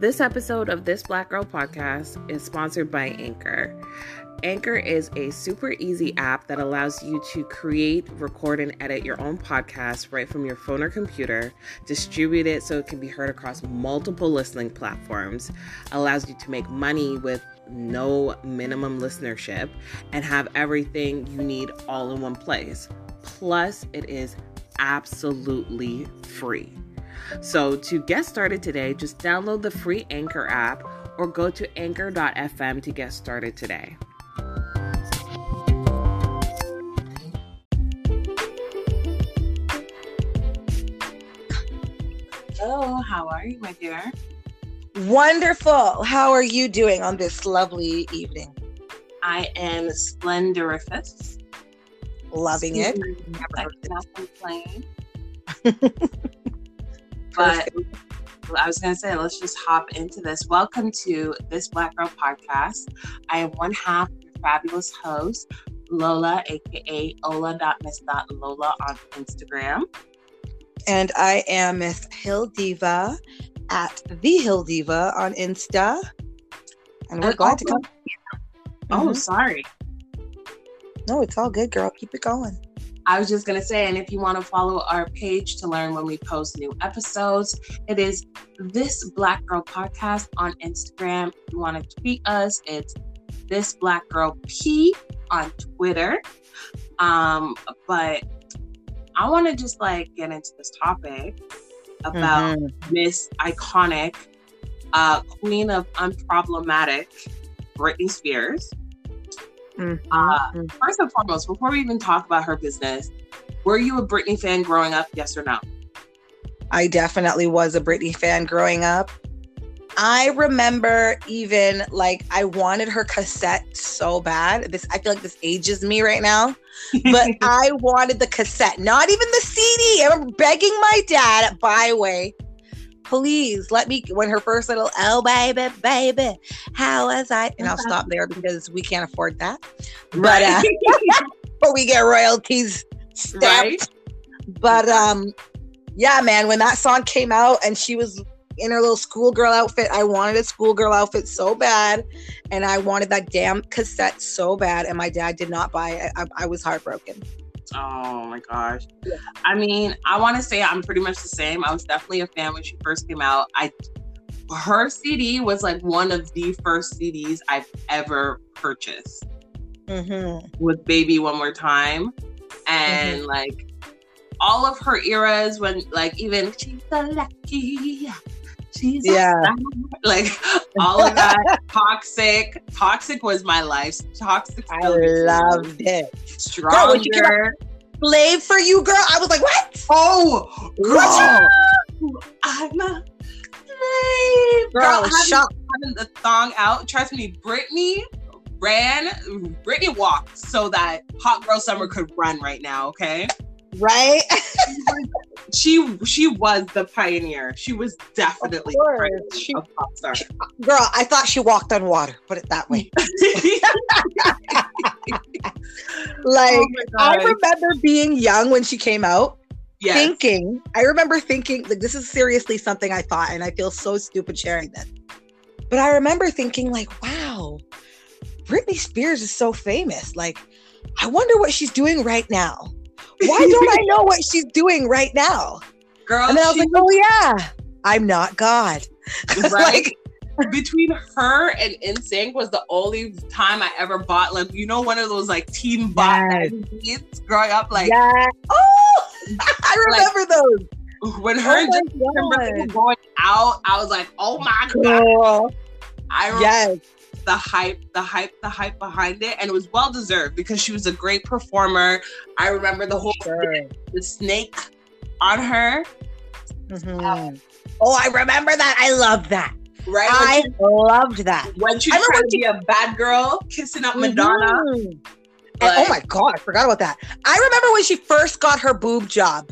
This episode of This Black Girl podcast is sponsored by Anchor. Anchor is a super easy app that allows you to create, record, and edit your own podcast right from your phone or computer, distribute it so it can be heard across multiple listening platforms, allows you to make money with no minimum listenership, and have everything you need all in one place. Plus, it is absolutely free. So, to get started today, just download the free Anchor app or go to anchor.fm to get started today. Hello, how are you, my dear? Wonderful. How are you doing on this lovely evening? I am splendorific. Loving it. I cannot complain. But I was going to say, let's just hop into this. Welcome to this Black Girl podcast. I am one half your fabulous host, Lola, aka Ola.miss.lola on Instagram. And I am Miss HilDiva at the HilDiva on Insta. And we're And glad to come. Oh, Mhm. sorry. No, it's all good, girl. Keep it going. I was just gonna say, and if you want to follow our page to learn when we post new episodes, it is this Black Girl Podcast on Instagram. If you want to tweet us, it's this Black Girl P on Twitter. Um, but I want to just like get into this topic about Mhm. Miss Iconic, uh, Queen of Unproblematic, Britney Spears. Mhm. Uh, Mhm. First and foremost, before we even talk about her business, were you a Britney fan growing up? Yes or no? I definitely was a Britney fan growing up. I remember even like I wanted her cassette so bad. This I feel like this ages me right now, but I wanted the cassette, not even the CD. I remember begging my dad at Byway, please let me when her first little oh baby baby how was I and I'll stop there because we can't afford that. But uh, but we get royalties stamped. right? But um, yeah, man, when that song came out and she was in her little schoolgirl outfit, I wanted a schoolgirl outfit so bad, and I wanted that damn cassette so bad, and my dad did not buy it. I, I was heartbroken. Oh my gosh. Yeah. I mean, I want to say I'm pretty much the same. I was definitely a fan when she first came out. I her CD was like one of the first CDs I've ever purchased. Mm-hmm. with Baby One More Time. And like all of her eras when like even she's so lucky. A Yeah. like all of that toxic. Toxic was my life. Toxic I loved it. stronger. came Slave for you, girl. I was like, what? oh Girl, I'm a slave. girl, Girl, having, having the thong out, trust me, Britney ran, Britney walked so that Hot Girl Summer could run right now, okay? Right? she she was the pioneer. She was definitely the course. pioneer She- pop star. Girl, I thought she walked on water. Put it that way. Like, oh I remember being young when she came out. yes. thinking, I remember thinking, like, this is seriously something I thought, and I feel so stupid sharing this. But I remember thinking, like, wow, Britney Spears is so famous. Like, I wonder what she's doing right now. Why don't I know what she's doing right now? girl, And then I was like, oh, yeah, I'm not God. right like, between her and NSYNC was the only time I ever bought like you know one of those like teen Yes. growing up like yeah. Oh, I remember those. when her oh and Oh Justin my Timberlake were going out I was like oh my god Girl. I remember Yes. The hype, the hype, the hype behind it, and it was well deserved because she was a great performer. I remember the whole Sure. the snake on her, Mhm. Oh, I remember that. I love that. right? I when loved that. she, when she I tried to be a bad girl, kissing up Madonna. Mhm. And- Like, oh my god, I forgot about that. I remember when she first got her boob job.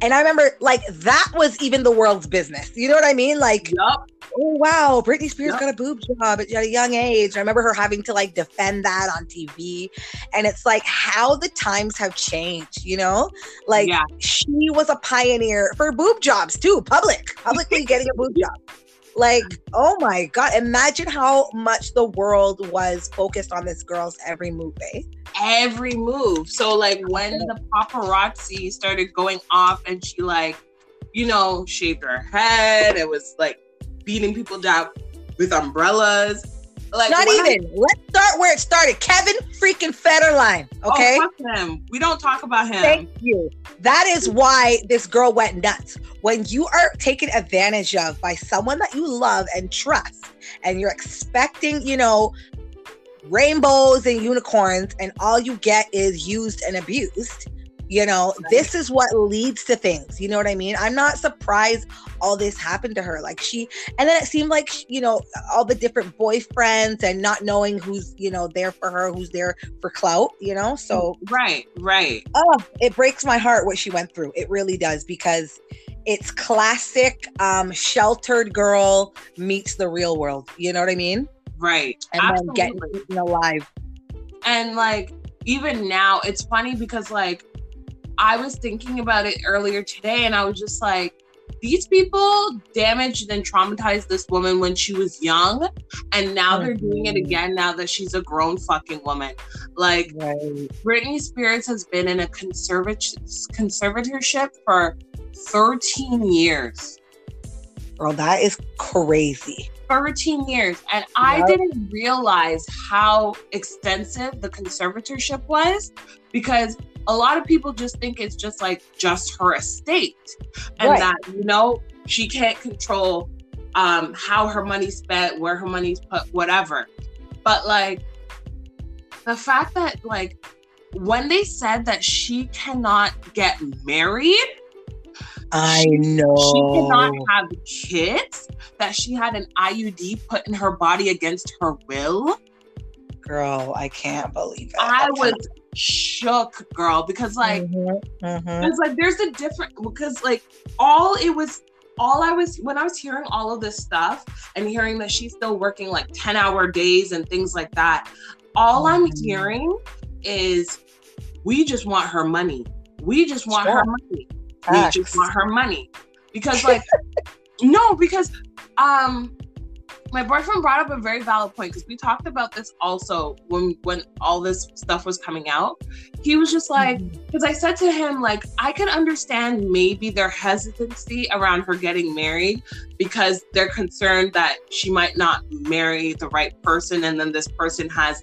And I remember like that was even the world's business. You know what I mean? Like, Yup. oh wow, Britney Spears Yep. got a boob job at a young age. I remember her having to like defend that on TV. And it's like how the times have changed, you know? Like Yeah. she was a pioneer for boob jobs too, public, publicly getting a boob job. Like, oh my god! Imagine how much the world was focused on this girl's every move. Eh? Every move. So like when the paparazzi started going off, and she like, you know, shaved her head. It was like beating people down with umbrellas. Like Not even. Let's start where it started. Kevin freaking Federline. Oh, okay. Oh, him. We don't talk about him. Thank you. That is why this girl went nuts. When you are taken advantage of by someone that you love and trust, and you're expecting, you know, rainbows and unicorns, and all you get is used and abused, you know, this is what leads to things. You know what I mean? I'm not surprised all this happened to her. Like she, and then it seemed like, you know, all the different boyfriends and not knowing who's, you know, there for her, who's there for clout, you know? So Right, right. oh it breaks my heart what she went through it really does because it's classic um sheltered girl meets the real world you know what i mean Right. and then getting eaten alive And like even now, it's funny because like I was thinking about it earlier today and I was just like, these people damaged and traumatized this woman when she was young, and now oh, they're doing it again now that she's a grown fucking woman. Like right Britney Spears has been in a conservat- conservatorship for 13 years. girl that is crazy 13 years. And I didn't realize how extensive the conservatorship was because a lot of people just think it's just like just her estate and Right. that, you know, she can't control um, how her money's spent, where her money's put, whatever. But like the fact that, like, when they said that she cannot get married, i know she cannot have kids, that she had an IUD put in her body against her will. girl i can't believe it I was shook, girl, because like Mhm, mhm. it's like there's a different because like all it was all I was when I was hearing all of this stuff and hearing that she's still working like 10 hour days and things like that, all I'm Mhm. hearing is we just want her money. We just want her Sure. money. we just want her money because like no because um my boyfriend brought up a very valid point because we talked about this also when when all this stuff was coming out. He was just like mm-hmm. because i said to him like i can understand maybe their hesitancy around her getting married because they're concerned that she might not marry the right person and then this person has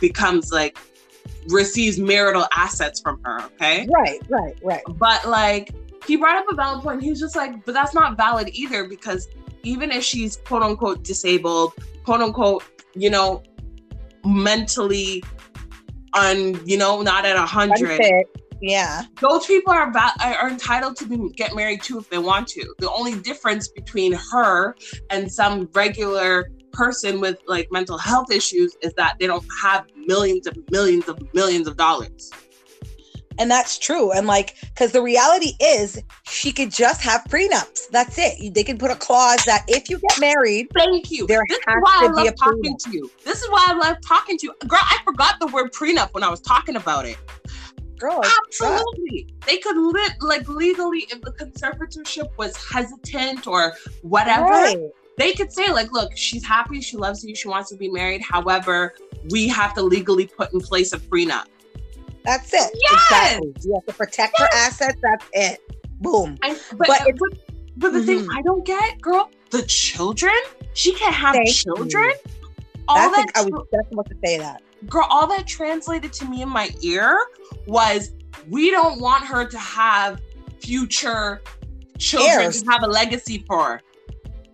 becomes like receives marital assets from her okay? Right right right. But like he brought up a valid point. He was just like, but that's not valid either because even if she's quote unquote disabled, quote unquote, you know, mentally un, you know, not at a hundred, yeah those people are va- are entitled to be, get married too if they want to. The only difference between her and some regular person with like mental health issues is that they don't have millions of millions of millions of dollars. And that's true. And like, because the reality is, she could just have prenups. That's it. They can put a clause that if you get married, Thank you. There this is why I to be love talking prenup. to you. This is why I love talking to you. Girl, I forgot the word prenup when I was talking about it. girl, Absolutely. They could lit like legally if the conservatorship was hesitant or whatever, right. they could say, like, look, she's happy, she loves you, she wants to be married. However, we have to legally put in place a prenup. That's it. Yes! Exactly. You have to protect her assets. That's it. Boom. And, but, But but, but, the thing Mhm. I don't get, girl, the children, she can't have Thank you. children. All That's that I was just about to say that. girl, all that translated to me in my ear was we don't want her to have future children Heirs. to have a legacy for.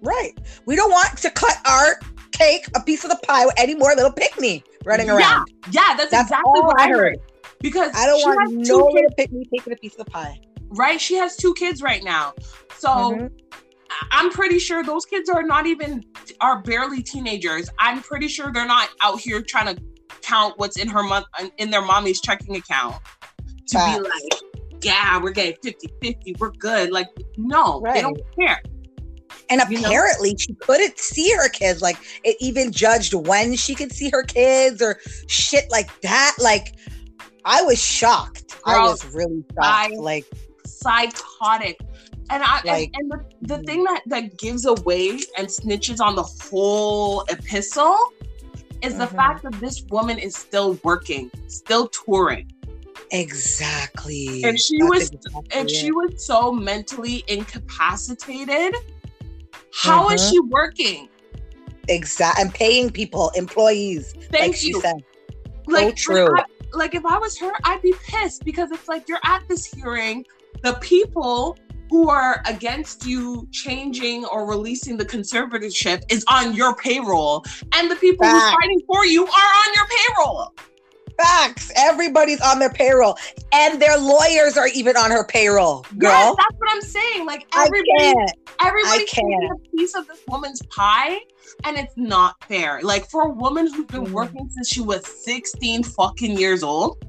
Right. We don't want to cut our cake, a piece of the pie, with any more little pick me running around. Yeah, that's, That's exactly what I heard. Because I don't she want has no kids, pick me taking a piece of pie. right? She has two kids right now. So Mhm. I- I'm pretty sure those kids are not even are barely teenagers. I'm pretty sure they're not out here trying to count what's in her month in their mommy's checking account to Facts. be like, yeah, we're getting 50-50, we're good. Like, no, they don't care. And You know? apparently, she couldn't see her kids. Like, it even judged when she could see her kids or shit like that. Like, I was shocked. I was really shocked. I- like, psychotic. And I like, and, and the, the thing that that gives away and snitches on the whole epistle is mm-hmm. the fact that this woman is still working, still touring. Exactly. If she That's was exactly if it. she was so mentally incapacitated, how mm-hmm. is she working? Exactly. And paying people, employees. Thank like you. She said. Like, so true. I, like if I was her, I'd be pissed because it's like you're at this hearing, the people who are against you changing or releasing the conservatorship is on your payroll, and the people Facts. who are fighting for you are on your payroll. Facts. Everybody's on their payroll, and their lawyers are even on her payroll. Girl, yes, that's what I'm saying. Like everybody, everybody's taking a piece of this woman's pie, and it's not fair. Like for a woman who's been mm. working since she was 16 fucking years old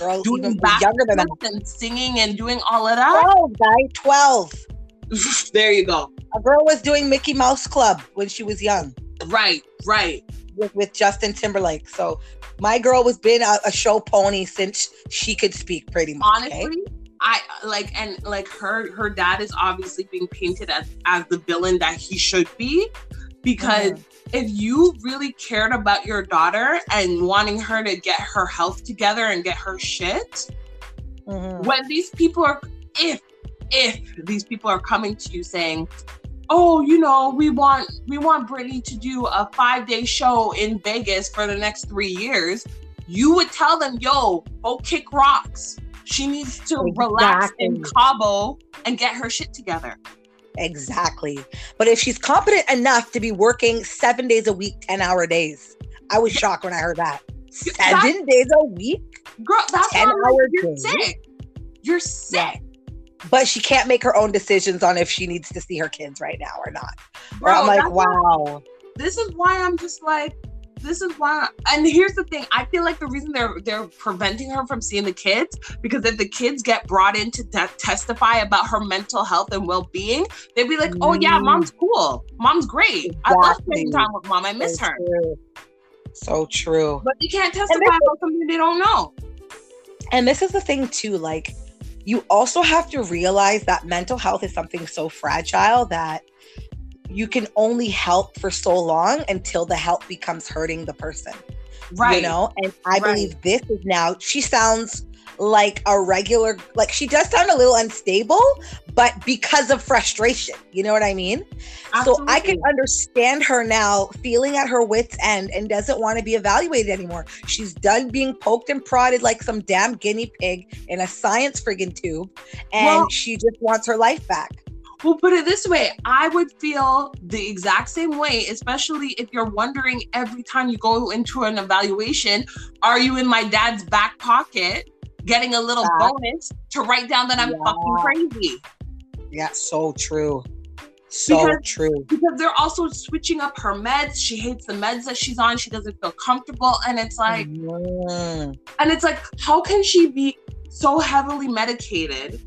girl doing even younger than that. and singing and doing all of that. 12, guy, 12. there you go. A girl was doing Mickey Mouse Club when she was young. Right, right. With, with Justin Timberlake. So my girl was been a, a, show pony since she could speak pretty much. Honestly, okay? I like and like her her dad is obviously being painted as as the villain that he should be because mm-hmm if you really cared about your daughter and wanting her to get her health together and get her shit, mm-hmm. when these people are, if, if these people are coming to you saying, oh, you know, we want we want Britney to do a five day show in Vegas for the next three years, you would tell them, yo, go kick rocks. She needs to exactly. relax in Cabo and get her shit together. Exactly. But if she's competent enough to be working seven days a week, 10 hour days, I was shocked when I heard that. Seven that's, days a week? Girl, that's 10 hours. You're days. sick. You're sick. Yeah. But she can't make her own decisions on if she needs to see her kids right now or not. Bro, I'm like, wow. This is why I'm just like, this is why and here's the thing i feel like the reason they're they're preventing her from seeing the kids because if the kids get brought in to te- testify about her mental health and well-being they'd be like oh yeah mm. mom's cool mom's great exactly. i love spending time with mom i miss so her true. so true but they can't testify about something they don't know and this is the thing too like you also have to realize that mental health is something so fragile that you can only help for so long until the help becomes hurting the person. Right. You know, and I right. believe this is now, she sounds like a regular, like she does sound a little unstable, but because of frustration, you know what I mean? Absolutely. So I can understand her now feeling at her wits' end and doesn't want to be evaluated anymore. She's done being poked and prodded like some damn guinea pig in a science friggin' tube, and well, she just wants her life back. We'll put it this way I would feel the exact same way, especially if you're wondering every time you go into an evaluation, are you in my dad's back pocket getting a little bonus to write down that I'm yeah. fucking crazy? Yeah, so true. So because, true. Because they're also switching up her meds. She hates the meds that she's on. She doesn't feel comfortable. And it's like, mm. and it's like, how can she be so heavily medicated,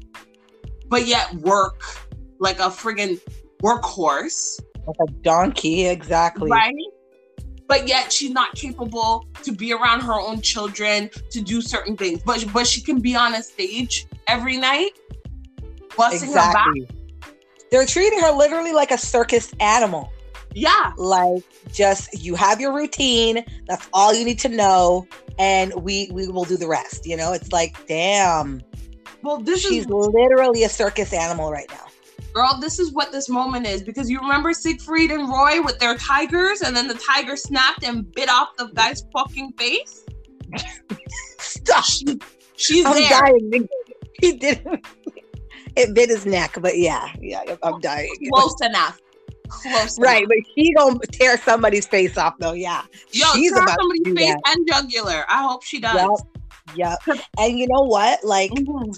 but yet work like a friggin' workhorse. Like a donkey, exactly. Right? But yet she's not capable to be around her own children to do certain things. But but she can be on a stage every night, busting exactly. her back. They're treating her literally like a circus animal. Yeah. Like just you have your routine. That's all you need to know. And we we will do the rest. You know, it's like, damn. Well, this she's is literally a circus animal right now girl, this is what this moment is. Because you remember Siegfried and Roy with their tigers, and then the tiger snapped and bit off the guy's fucking face? Stop. She, she's I'm there. dying. He didn't. It bit his neck, but yeah, yeah, I'm dying. Close enough. Close right, enough. but she gonna tear somebody's face off though. Yeah, Yo, she's tear about somebody's face that. and jugular. I hope she does. Yep. yep. And you know what? Like, mm-hmm.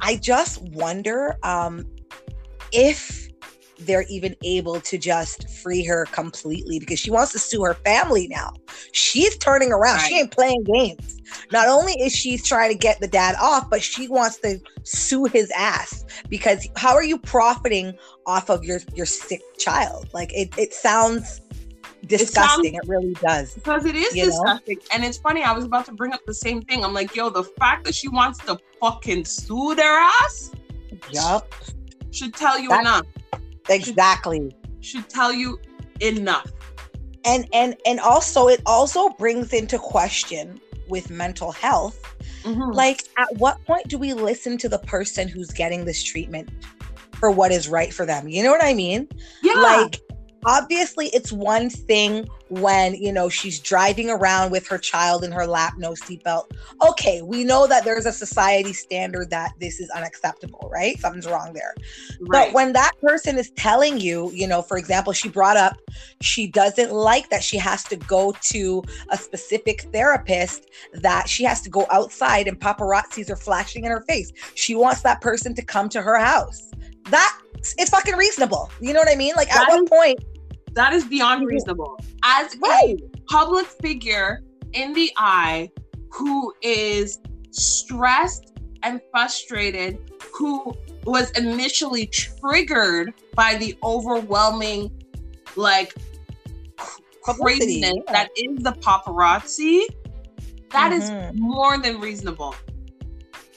I just wonder. Um, if they're even able to just free her completely because she wants to sue her family now. She's turning around. Right. She ain't playing games. Not only is she trying to get the dad off, but she wants to sue his ass because how are you profiting off of your your sick child? Like it it sounds disgusting. It, sounds, it really does. Because it is disgusting. Know? And it's funny, I was about to bring up the same thing. I'm like, yo, the fact that she wants to fucking sue their ass. Yup should tell you enough. Exactly. Should tell you enough. And and and also it also brings into question with mental health Mhm. like at what point do we listen to the person who's getting this treatment for what is right for them you know what i mean yeah. like obviously it's one thing when you know she's driving around with her child in her lap no seatbelt okay we know that there's a society standard that this is unacceptable right something's wrong there right. but when that person is telling you, you know, for example, she brought up she doesn't like that she has to go to a specific therapist, that she has to go outside and paparazzis are flashing in her face. She wants that person to come to her house. That it's fucking reasonable. You know what I mean? Like at That what is- point? That is beyond reasonable. As a public figure in the eye who is stressed and frustrated, who was initially triggered by the overwhelming, like, Publicity, craziness yeah. that is the paparazzi, That is Mhm. more than reasonable.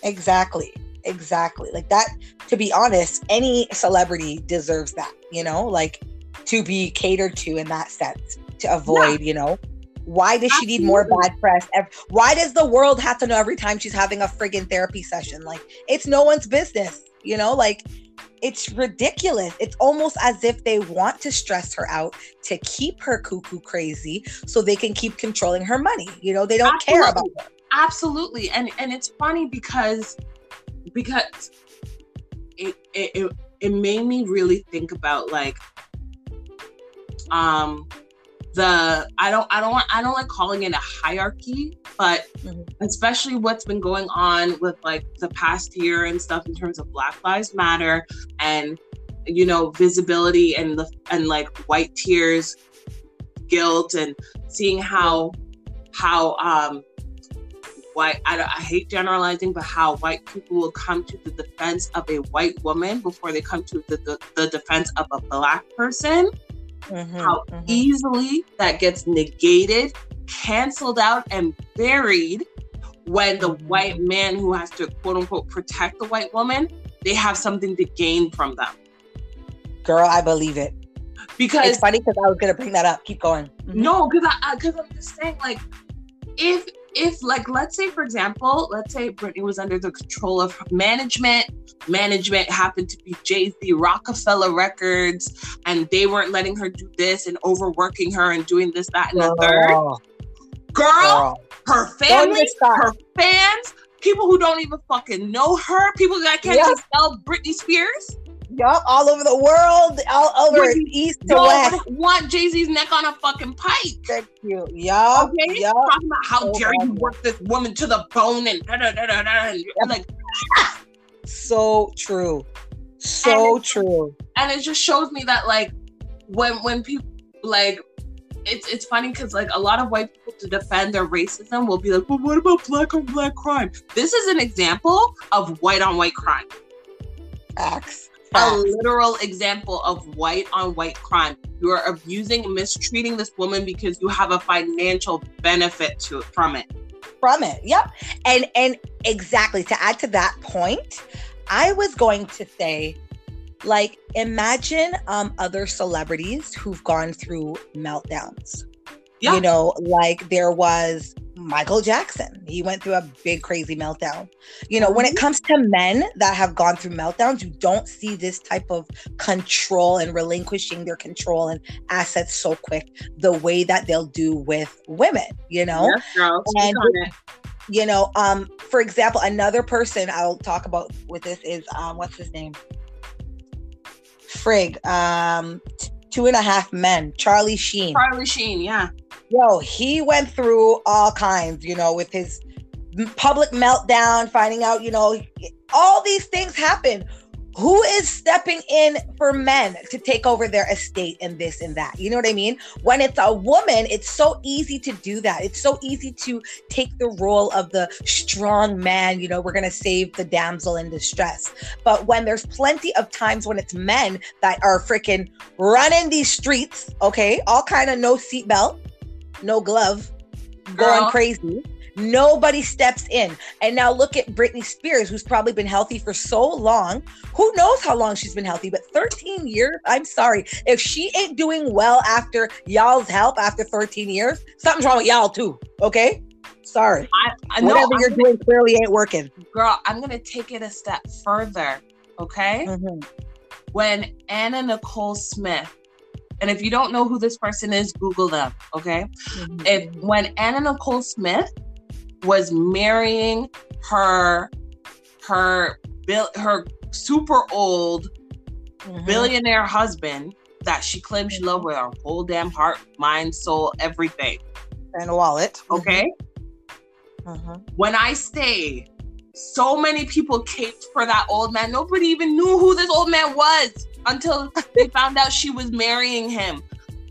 Exactly. Exactly. Like that, to be honest, any celebrity deserves that, you know, like to be catered to in that sense, to avoid, you know. Why does she need more bad press? Why does the world have to know every time she's having a friggin' therapy session? Like, it's no one's business, you know? Like, it's ridiculous. It's almost as if they want to stress her out to keep her cuckoo crazy so they can keep controlling her money. You know, they don't care about Absolutely. Absolutely. And and it's funny because because it it, it it made me really think about like um the I don't I don't want I don't like calling it a hierarchy, but Mhm. especially what's been going on with like the past year and stuff in terms of Black Lives Matter and you know visibility and the and like white tears guilt and seeing how how um white I, I hate generalizing but how white people will come to the defense of a white woman before they come to the, the, the defense of a black person Mhm, how mhm. easily that gets negated, canceled out, and buried when the Mhm. white man who has to quote unquote protect the white woman, they have something to gain from them. Girl, I believe it. Because It's funny because I was gonna bring that up. Keep going. Mhm. no, because I because I'm just saying like if if like let's say for example, let's say Britney was under the control of management, management happened to be Jay-Z Roc-A-Fella Records, and they weren't letting her do this and overworking her and doing this, that, and the third. Girl, Girl, girl. her family, her fans, people who don't even fucking know her, people that can't even spell Britney Spears. Yup, all over the world, all over Would east to west. want Jay Z's neck on a fucking pike. Thank you. Yup, Okay, yup. talking about how So dare you work this woman to the bone and da da da da da. And you're Yep. like, ah! So true. So And- true. and it just shows me that like when when people like it's it's funny because like a lot of white people to defend their racism will be like, well, what about black on black crime? This is an example of white on white crime. Facts. A literal example of white on white crime. You are abusing and mistreating this woman because you have a financial benefit to from it. From it. Yep. And and exactly to add to that point, I was going to say, like, imagine um other celebrities who've gone through meltdowns. Yeah. You know, like there was Michael Jackson. He went through a big crazy meltdown. You know, when it Mhm. comes to men that have gone through meltdowns, you don't see this type of control and relinquishing their control and assets so quick the way that they'll do with women, you know? Yes, And- You know, um, for example, another person I'll talk about with this is um, what's his name? Frig, um, two and a half men, Charlie Sheen. Charlie Sheen, yeah. Yo, he went through all kinds, you know, with his public meltdown, finding out, you know, all these things happen. Who is stepping in for men to take over their estate and this and that? You know what I mean? When it's a woman, it's so easy to do that. It's so easy to take the role of the strong man, you know, we're going to save the damsel in distress. But when there's plenty of times when it's men that are freaking running these streets, okay, all kind of no seatbelt, no glove, Girl. going crazy. Nobody steps in. And now look at Britney Spears, who's probably been healthy for so long. Who knows how long she's been healthy? But 13 years, I'm sorry. If she ain't doing well after y'all's help after 13 years, something's wrong with y'all too. Okay? Sorry. I, I Whatever know, you're I'm doing clearly ain't working. girl, I'm gonna take it a step further. Okay. Mhm. When Anna Nicole Smith, and if you don't know who this person is, Google them. Okay. If when Anna Nicole Smith was marrying her her bill her super old Mhm. billionaire husband that she claimed she loved with her whole damn heart, mind, soul, everything. and a wallet. Okay. Mhm. when I say so many people caped for that old man, nobody even knew who this old man was until they found out she was marrying him.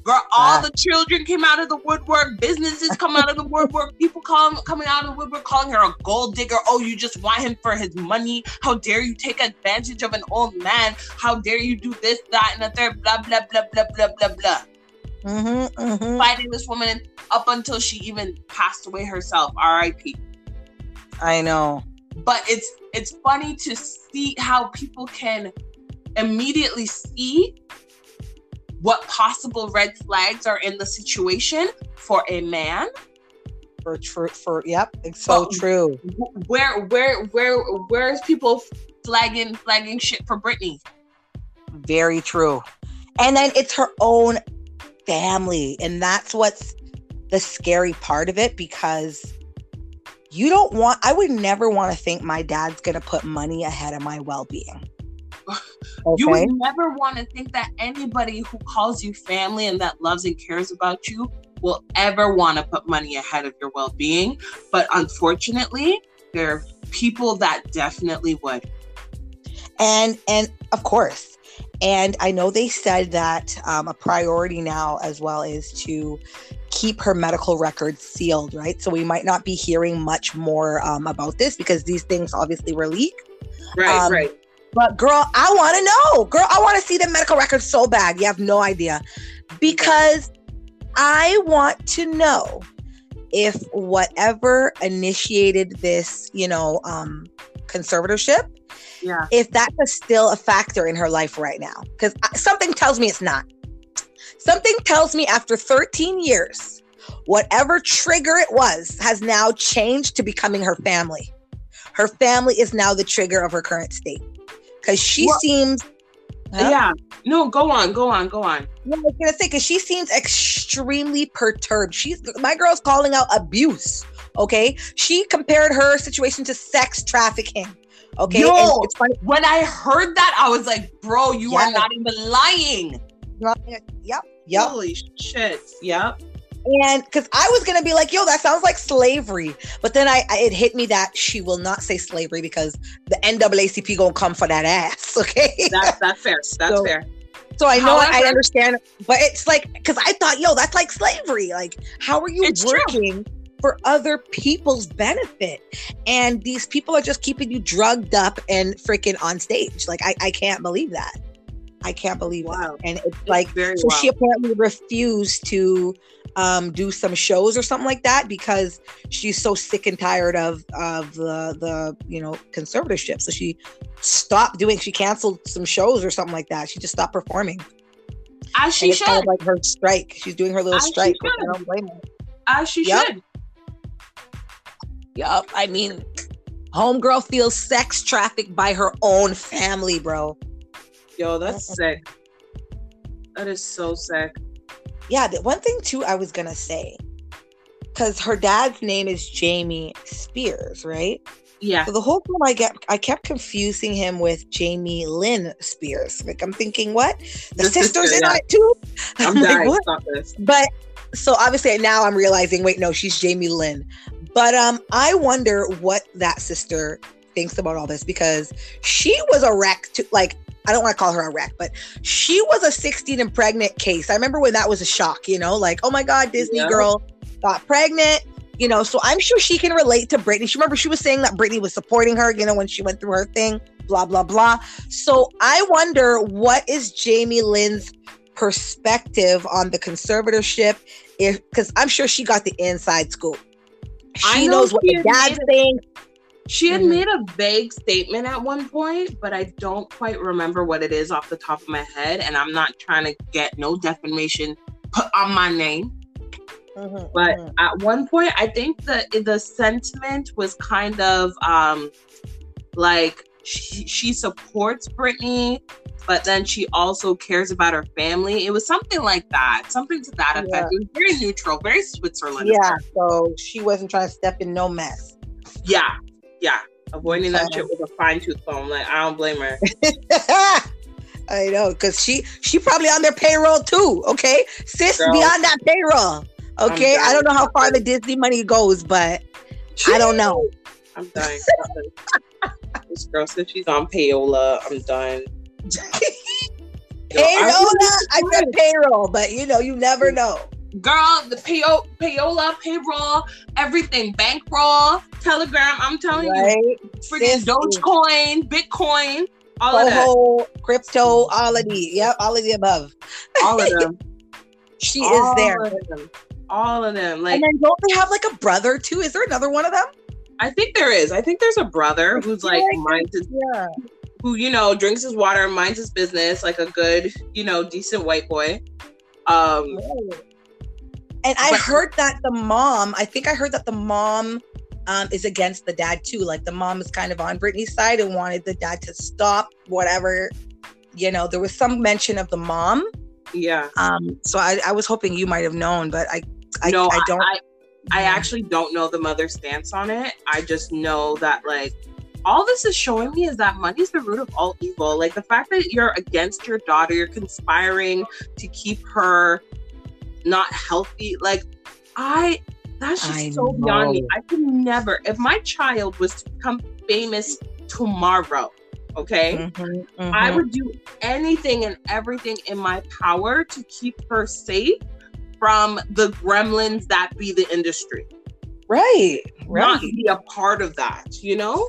Girl, all the children came out of the woodwork, businesses come out of the woodwork, people come coming out of the woodwork calling her a gold digger. Oh, you just want him for his money. How dare you take advantage of an old man? How dare you do this, that, and the third, blah, blah, blah, blah, blah, blah, blah. Mhm, mhm. Fighting this woman up until she even passed away herself. R.I.P. I know. but it's it's funny to see how people can immediately see what possible red flags are in the situation for a man For true. For yep. It's so true. Where where where where's people flagging flagging shit for Britney Very true. And then it's her own family. And that's what's the scary part of it because you don't want, I would never want to think my dad's going to put money ahead of my well being. you would never want to think that anybody who calls you family and that loves and cares about you will ever want to put money ahead of your well-being. But unfortunately there are people that definitely would. And and of course. And i know they said that um, a priority now as well is to keep her medical records sealed right? So we might not be hearing much more um, about this because these things obviously were leaked. Right Um, right but girl i want to know. Girl i want to see the medical records so bad. You have no idea. Because i want to know if whatever initiated this you know um conservatorship yeah. if that's a still a factor in her life right now. Because something tells me it's not. Something tells me after 13 years whatever trigger it was has now changed to becoming her family. Her family is now the trigger of her current state because she Well- seems Huh? yeah no go on go on go on No, I was gonna say because she seems extremely perturbed. She's my girl's calling out abuse. Okay, she compared her situation to sex trafficking. Okay, Yo. and it's funny. when i heard that i was like bro you are not even lying Yep, yep. holy shit yep And because I was gonna be like, yo, that sounds like slavery, but then I, I it hit me that she will not say slavery because the NAACP gonna come for that ass. Okay, that's that's fair that's So- fair so I know I understand, but it's like because I thought, yo, that's like slavery. Like, how are you It's true. working for other people's benefit? And these people are just keeping you drugged up and freaking on stage. Like, I, I can't believe that. I can't believe Wow. that. And it's like, very so well she apparently refused to um, do some shows or something like that because she's so sick and tired of of the the you know conservatorship. So she stopped doing. She canceled some shows or something like that. She just stopped performing. as she it's should kind of like her strike. She's doing her little As strike. which should. I don't blame her. as she Yep. should Yup. I mean, homegirl feels sex trafficked by her own family, bro. yo that's sick that is so sick Yeah. The one thing too, I was gonna say, because her dad's name is Jamie Spears, right? yeah So the whole time I get, I kept confusing him with Jamie Lynn Spears. Like I'm thinking, what? The The sisters sister, in yeah. it too. i'm like, dying what? stop this But so obviously now I'm realizing, wait, no, she's Jamie Lynn. But um, I wonder what that sister thinks about all this because she was a wreck to like I don't want to call her a wreck, but she was a 16 and pregnant case. I remember when that was a shock, you know, like, oh my God, Disney Yeah. girl got pregnant, you know. So I'm sure she can relate to Britney. She remember she was saying that Britney was supporting her, you know, when she went through her thing, blah, blah, blah. So I wonder what is Jamie Lynn's perspective on the conservatorship if because I'm sure she got the inside scoop. She knows what the dad's saying. She had mm-hmm. made a vague statement at one point, but I don't quite remember what it is off the top of my head. And I'm not trying to get no defamation put on my name. Mm-hmm, but mm-hmm. at one point, I think the the sentiment was kind of um, like she, she supports Britney, but then she also cares about her family. It was something like that, something to that effect. Yeah. It was very neutral, very Switzerland. Yeah, so she wasn't trying to step in no mess. Yeah, yeah, avoiding that shit with a fine tooth comb. Like I don't blame her. I know, because she she probably on their payroll too. Okay, sis, Girl, beyond that payroll. Okay, I don't know how far the Disney money goes, but I don't know. I'm dying. this girl said she's on payola. I'm done. payola? I said payroll, but you know, you never know. Girl, the payo, payola, payroll, everything, bankroll, telegram. I'm telling right? you, freaking Dogecoin, Bitcoin, all of that, crypto, all of the, yep, all of the above. All of them. she all is there. Of all of them. Like, and then don't they have like a brother too? Is there another one of them? I think there is. I think there's a brother who's like minds his, yeah. who you know drinks his water, minds his business, like a good, you know, decent white boy. Um, and I heard that the mom. I think I heard that the mom um, is against the dad too. Like the mom is kind of on Britney's side and wanted the dad to stop whatever. You know, there was some mention of the mom. Yeah. Um. So I, I was hoping you might have known, but I I, no, I don't. I, I actually don't know the mother's stance on it. I just know that like all this is showing me is that money's the root of all evil. Like the fact that you're against your daughter, you're conspiring to keep her not healthy. Like I that's just I so know. beyond me. I could never if my child was to become famous tomorrow, okay? Mm-hmm, mm-hmm. I would do anything and everything in my power to keep her safe from the gremlins that be the industry. Right. Right. Not be a part of that, you know?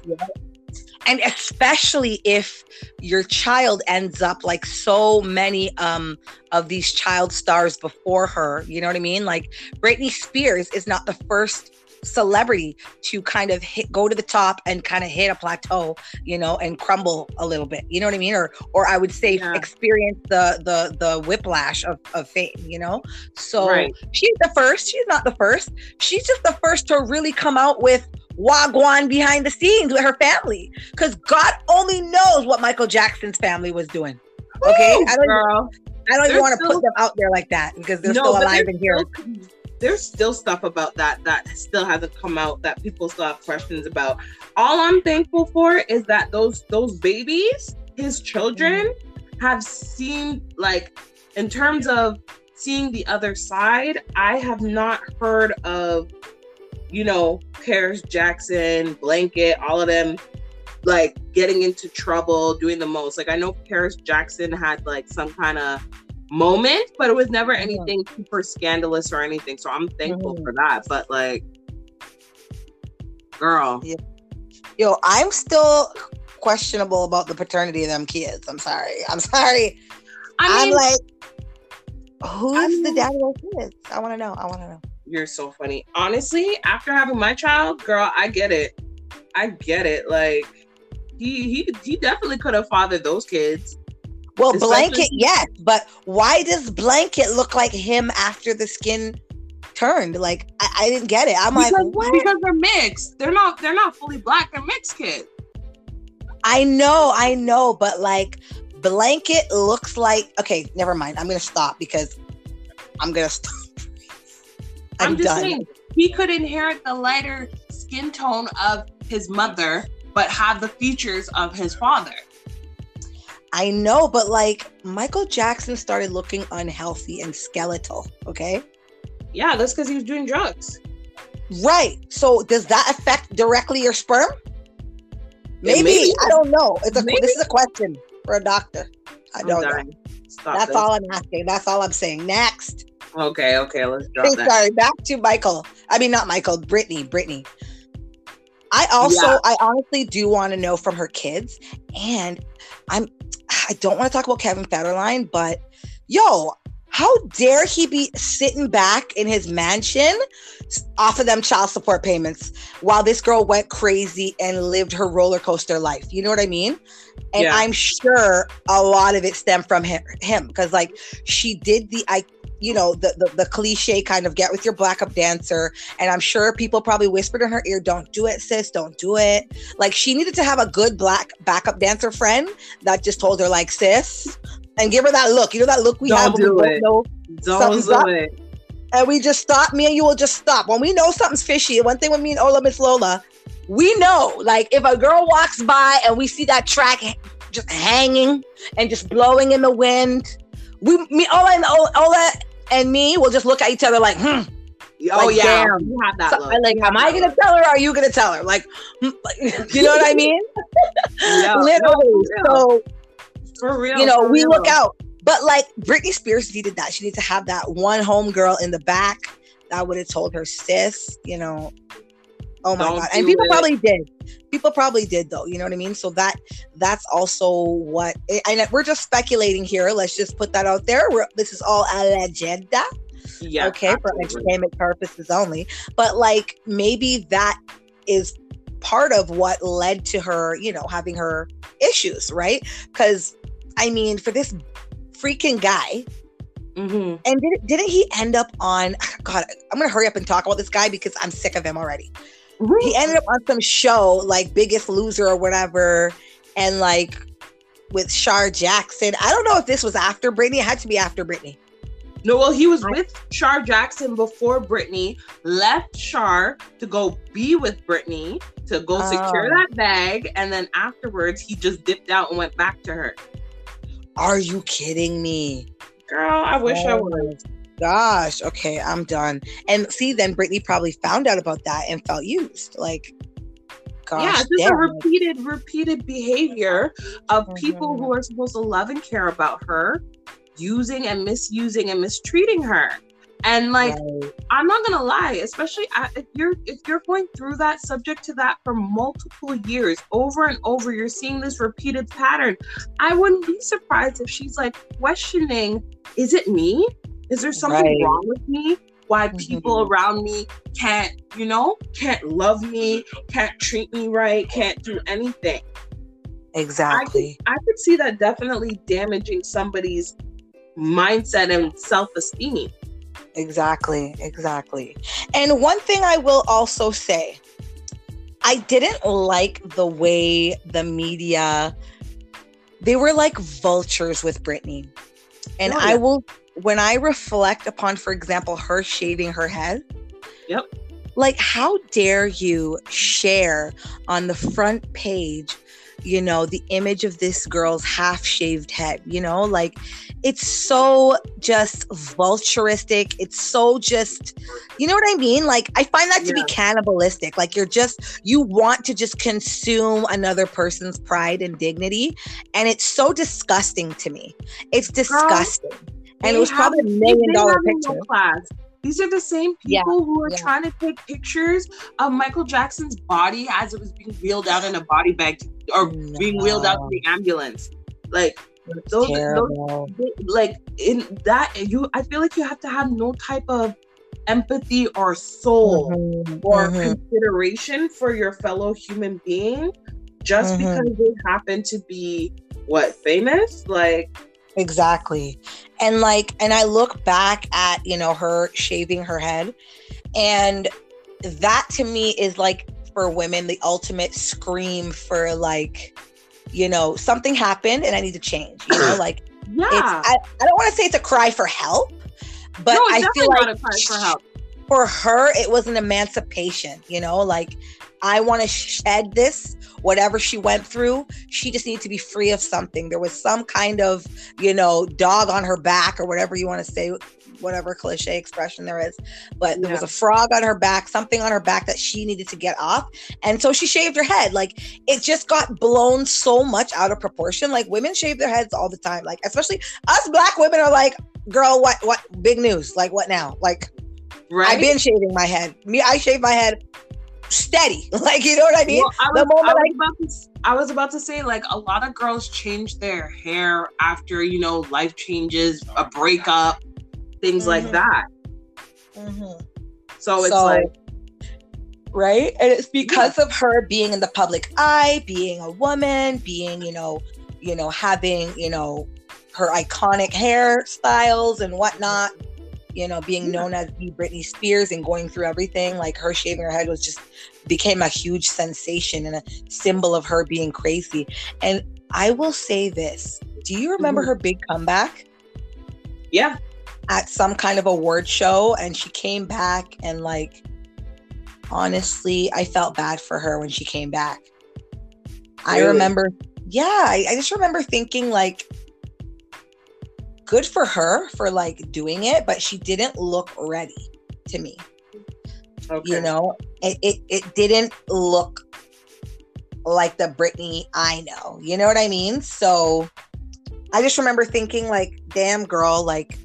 And especially if your child ends up like so many um of these child stars before her, you know what I mean? Like Britney Spears is not the first celebrity to kind of hit go to the top and kind of hit a plateau you know and crumble a little bit you know what i mean or or i would say yeah. experience the the the whiplash of, of fame you know so right. she's the first she's not the first she's just the first to really come out with wagwan behind the scenes with her family because god only knows what michael jackson's family was doing okay Ooh, i don't girl. I don't even want to put them out there like that because they're no, still alive in here. Still, there's still stuff about that that still hasn't come out that people still have questions about. All I'm thankful for is that those those babies, his children, have seen like in terms of seeing the other side, I have not heard of, you know, Paris Jackson, Blanket, all of them like getting into trouble, doing the most. Like I know Paris Jackson had like some kind of moment, but it was never anything yeah. super scandalous or anything. So I'm thankful mm-hmm. for that. But like, girl, yeah. yo, I'm still questionable about the paternity of them kids. I'm sorry. I'm sorry. I am like, who's I mean, the dad of those kids? I want to know. I want to know. You're so funny. Honestly, after having my child, girl, I get it. I get it. Like he he he definitely could have fathered those kids. Well, Blanket, yes, but why does Blanket look like him after the skin turned? Like I, I didn't get it. I'm because, like, what? Because they're mixed. They're not. They're not fully black. They're mixed kids. I know, I know, but like Blanket looks like. Okay, never mind. I'm gonna stop because I'm gonna stop. I'm, I'm just done. saying he could inherit the lighter skin tone of his mother, but have the features of his father. I know, but like Michael Jackson started looking unhealthy and skeletal. Okay. Yeah, that's because he was doing drugs. Right. So does that affect directly your sperm? Maybe. maybe. I don't know. It's a, this is a question for a doctor. I don't know. That's this. all I'm asking. That's all I'm saying. Next. Okay, okay, let's drop that. Sorry, back to Michael. I mean, not Michael, Britney. Britney. I also, yeah. I honestly do want to know from her kids, and I'm I don't want to talk about Kevin Federline, but yo, how dare he be sitting back in his mansion off of them child support payments while this girl went crazy and lived her roller coaster life. You know what I mean? And Yeah. I'm sure a lot of it stemmed from him him because like she did the I you know the, the the cliche kind of get with your black up dancer and i'm sure people probably whispered in her ear don't do it sis don't do it like she needed to have a good black backup dancer friend that just told her like sis and give her that look you know that look we Don't have when do we it. know Don't do up. it. and we just stop. Me and you will just stop when we know something's fishy. One thing with me and Ola Miss Lola, we know like if a girl walks by and we see that track just hanging and just blowing in the wind, we me Ola and Ola, Ola and me will just look at each other like, hmm. Oh Like, yeah, damn. you have that So, look. like, am I gonna tell her? Or are you gonna tell her? Like, you know what I mean? Yeah. Literally. No, so for real. you know, for we real. look out. But like Britney Spears needed that. She needed to have that one homegirl in the back that would have told her, sis, you know, oh my Don't god. And people it. probably did. People probably did though. You know what I mean? So that that's also what and we're just speculating here. Let's just put that out there. We're, this is all a legenda Yeah. okay for entertainment purposes only but like maybe that is part of what led to her you know having her issues right because i mean for this freaking guy Mhm. and didn't, didn't he end up on god i'm gonna hurry up and talk about this guy because i'm sick of him already he ended up on some show like biggest loser or whatever and like with Shar Jackson. I don't know if this was after Britney. It had to be after Britney. No, well, he was with Shar Jackson before Britney left Shar to go be with Britney to go secure Oh. that bag, and then afterwards he just dipped out and went back to her. Are you kidding me? Girl, I wish I Oh was. Gosh, okay, I'm done. And see, then Britney probably found out about that and felt used. Like, gosh, yeah, it's just a repeated, repeated behavior of people Mhm. who are supposed to love and care about her, using and misusing and mistreating her. And like, Right. I'm not gonna lie, especially if you're if you're going through that, subject to that for multiple years, over and over, you're seeing this repeated pattern. I wouldn't be surprised if she's like questioning: Is it me? Is there something Right. wrong with me? Why people Mhm. around me can't, you know, can't love me, can't treat me right, can't do anything? exactly. I could see that definitely damaging somebody's mindset and self-esteem. Exactly, exactly. And one thing I will also say, I didn't like the way the media they were like vultures with Britney. And Oh, I will when I reflect upon, for example, her shaving her head. Yep. Like, how dare you share on the front page, you know, the image of this girl's half shaved head? You know, like it's so just vulturistic. It's so just, you know what I mean? Like, I find that to Yeah. be cannibalistic. Like, you're just, you want to just consume another person's pride and dignity. And it's so disgusting to me. It's disgusting. And it was probably a million dollar no picture. Class. These are the same Yeah, people who are yeah. trying to take pictures of Michael Jackson's body as it was being wheeled out in a body bag or being wheeled out to the ambulance. Like It's those, those like in that you I feel like you have to have no type of empathy or soul Mhm, or mhm. consideration for your fellow human being just Mhm. because they happen to be what famous like Exactly. And like, and I look back at, you know, her shaving her head, and that to me is like for women the ultimate scream for like, you know, something happened and I need to change. You know, like yeah I, I don't want to say it's a cry for help, but no, I feel like a cry for help for her it was an emancipation you know like i want to shed this whatever she went through. She just needed to be free of something. There was some kind of you know dog on her back or whatever you want to say whatever cliche expression there is but there was a frog on her back something on her back that she needed to get off. And so she shaved her head. Like it just got blown so much out of proportion. Like women shave their heads all the time. Like especially us black women are like girl what what big news. Like what now? Like right? I've been shaving my head. Me, I shave my head steady. Like you know what I mean? Well, I the was, moment I, was I- about to, I was about to say, like, a lot of girls change their hair after, you know, life changes, a breakup, things like Mhm. that. Mhm. So it's So- like, right and it's because of her being in the public eye being a woman being you know you know having you know her iconic hairstyles and whatnot you know being known as the britney spears and going through everything like her shaving her head was just became a huge sensation and a symbol of her being crazy. And i will say this do you remember Mhm. her big comeback? Yeah, at some kind of award show and she came back and like honestly i felt bad for her when she came back. I remember yeah I, I just remember thinking like good for her for like doing it but she didn't look ready to me okay. you know it, it it didn't look like the Britney I know. You know what I mean? So I just remember thinking like, damn girl, like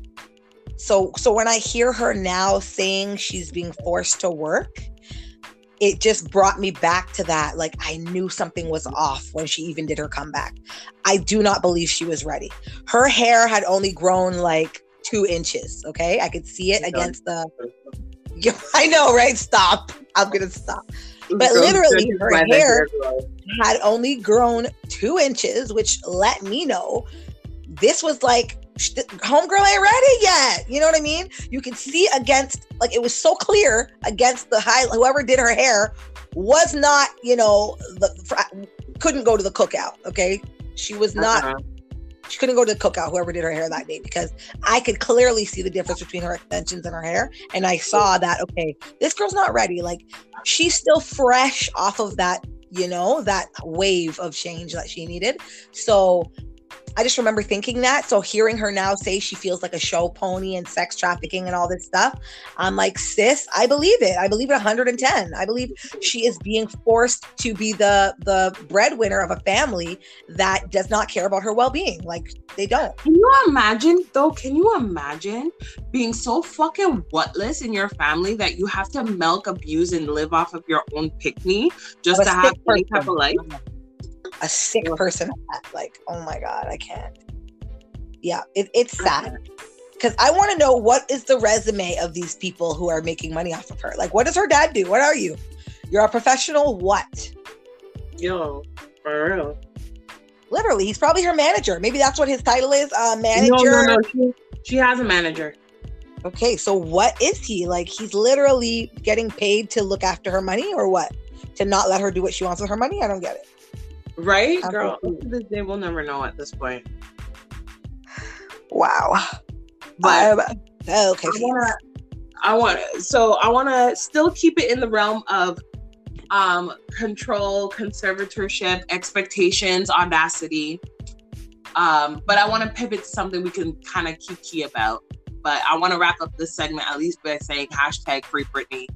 so so when I hear her now saying she's being forced to work, it just brought me back to that. Like I knew something was off when she even did her comeback. I do not believe she was ready. Her hair had only grown like two inches. Okay. I could see it against the I know, right? Stop. I'm gonna stop. but literally, her hair- Had only grown two inches, which let me know this was like homegirl ain't ready yet. You know what I mean? You could see against like it was so clear against the high whoever did her hair was not you know the fr- couldn't go to the cookout. Okay, she was not Uh-uh. she couldn't go to the cookout, whoever did her hair that day, because I could clearly see the difference between her extensions and her hair. And I saw that, okay, this girl's not ready. Like, she's still fresh off of that, you know, that wave of change that she needed. So I just remember thinking that. So hearing her now say she feels like a show pony and sex trafficking and all this stuff, I'm like, sis, I believe it. I believe it 110. I believe she is being forced to be the the breadwinner of a family that does not care about her well-being. Like they don't. Can you imagine though? Can you imagine being so fucking whatless in your family that you have to milk, abuse, and live off of your own pickney just to have any type of life? A sick person. Like, oh my god, I can't. Yeah, it, it's sad because I want to know what is the resume of these people who are making money off of her. Like, what does her dad do? What are you? You're a professional. What? Yo, for real. Literally, he's probably her manager. Maybe that's what his title is. Uh, manager. No, no, no. She, she has a manager. Okay, so what is he? Like he's literally getting paid to look after her money or what? To not let her do what she wants with her money? I don't get it. Right, I'm girl. This day, we'll never know at this point. Wow. But Um, okay. I wanna, I want, so I want to still keep it in the realm of um control, conservatorship, expectations, audacity. Um, but I want to pivot to something we can kind of keep kiki about. But I want to wrap up this segment at least by saying hashtag free Britney.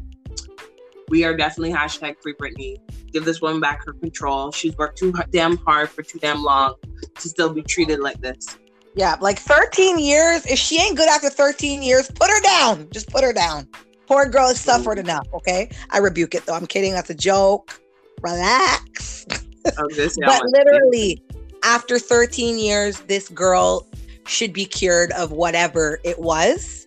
We are definitely hashtag free Britney. Give this woman back her control. She's worked too damn hard for too damn long to still be treated like this. Yeah, like 13 years. If she ain't good after 13 years, put her down. Just put her down. Poor girl has suffered mm-hmm. enough, okay? I rebuke it though. I'm kidding. That's a joke. Relax. Oh, of but literally, after 13 years, this girl should be cured of whatever it was.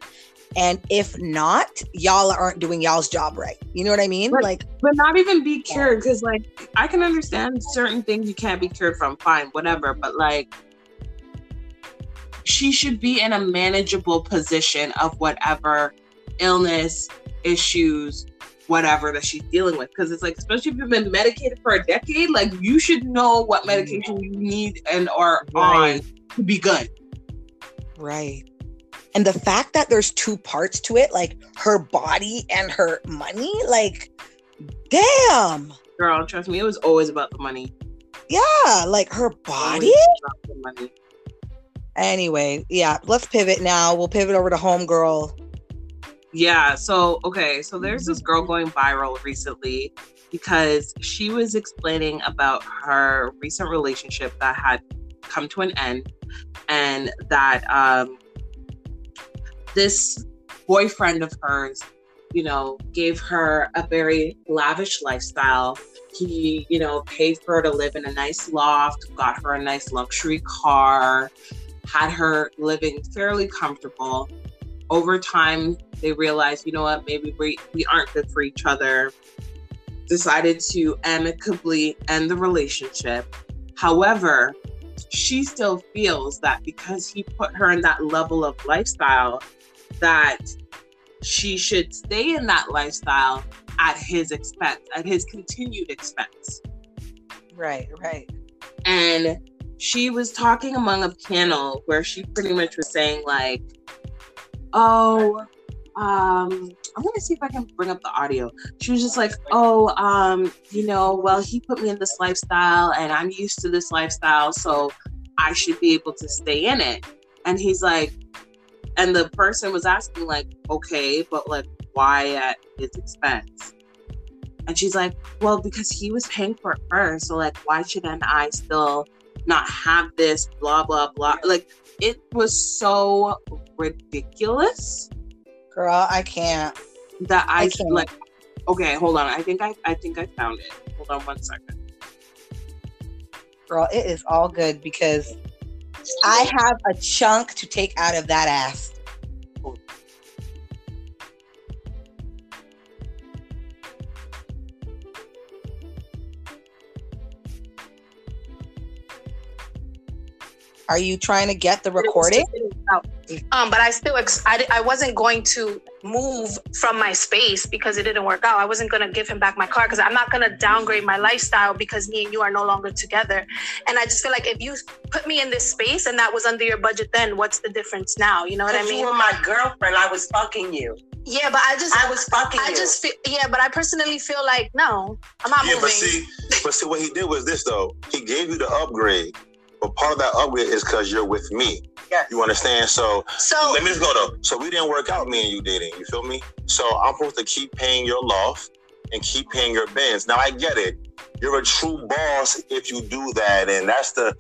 And if not, y'all aren't doing y'all's job right. You know what I mean? Right. Like, but not even be cured because like i can understand certain things you can't be cured from fine whatever but like she should be in a manageable position of whatever illness issues whatever that she's dealing with because it's like especially if you've been medicated for a decade like you should know what mm. medication you need and are Right. on to be good right. And the fact that there's two parts to it, like her body and her money, like, damn. girl trust me it was always about the money Yeah, like her body. Always about the money Anyway, yeah, let's pivot now. We'll pivot over to Homegirl. Yeah. So, okay. So there's this girl going viral recently because she was explaining about her recent relationship that had come to an end and that um, this boyfriend of hers, you know, gave her a very lavish lifestyle. He, you know, paid for her to live in a nice loft, got her a nice luxury car, had her living fairly comfortable over time they realized, you know what, maybe we, we aren't good for each other. Decided to amicably end the relationship. However, she still feels that because he put her in that level of lifestyle, that she should stay in that lifestyle at his expense, at his continued expense. Right, right. And she was talking among a panel where she pretty much was saying, like, oh, um, I'm gonna see if I can bring up the audio. She was just like, "Oh, um, you know, well, he put me in this lifestyle, and I'm used to this lifestyle, so I should be able to stay in it." And he's like, and the person was asking, like, "Okay, but like, why at his expense?" And she's like, "Well, because he was paying for it first, so like, why shouldn't I still not have this?" Blah blah blah. Like, it was so ridiculous Girl, I can't. That I, I can't. like. Okay, hold on. I think I I think I found it. Hold on one second. Girl, it is all good because I have a chunk to take out of that ass. Are you trying to get the recording? Um, but I still, ex- I, I wasn't going to move from my space because it didn't work out. I wasn't going to give him back my car because I'm not going to downgrade my lifestyle because me and you are no longer together. And I just feel like if you put me in this space and that was under your budget, then what's the difference now? You know what I mean? You were my girlfriend. I was fucking you. Yeah, but I just I was fucking. I you. just feel yeah, but I personally feel like no, I'm not yeah, moving. but see, but see, what he did was this though. He gave you the upgrade, but part of that upgrade is because you're with me. Yes. You understand? So, so let me just go though. So we didn't work out, me and you dating. You feel me? So I'm supposed to keep paying your loft and keep paying your bins. Now I get it. You're a true boss if you do that, and that's the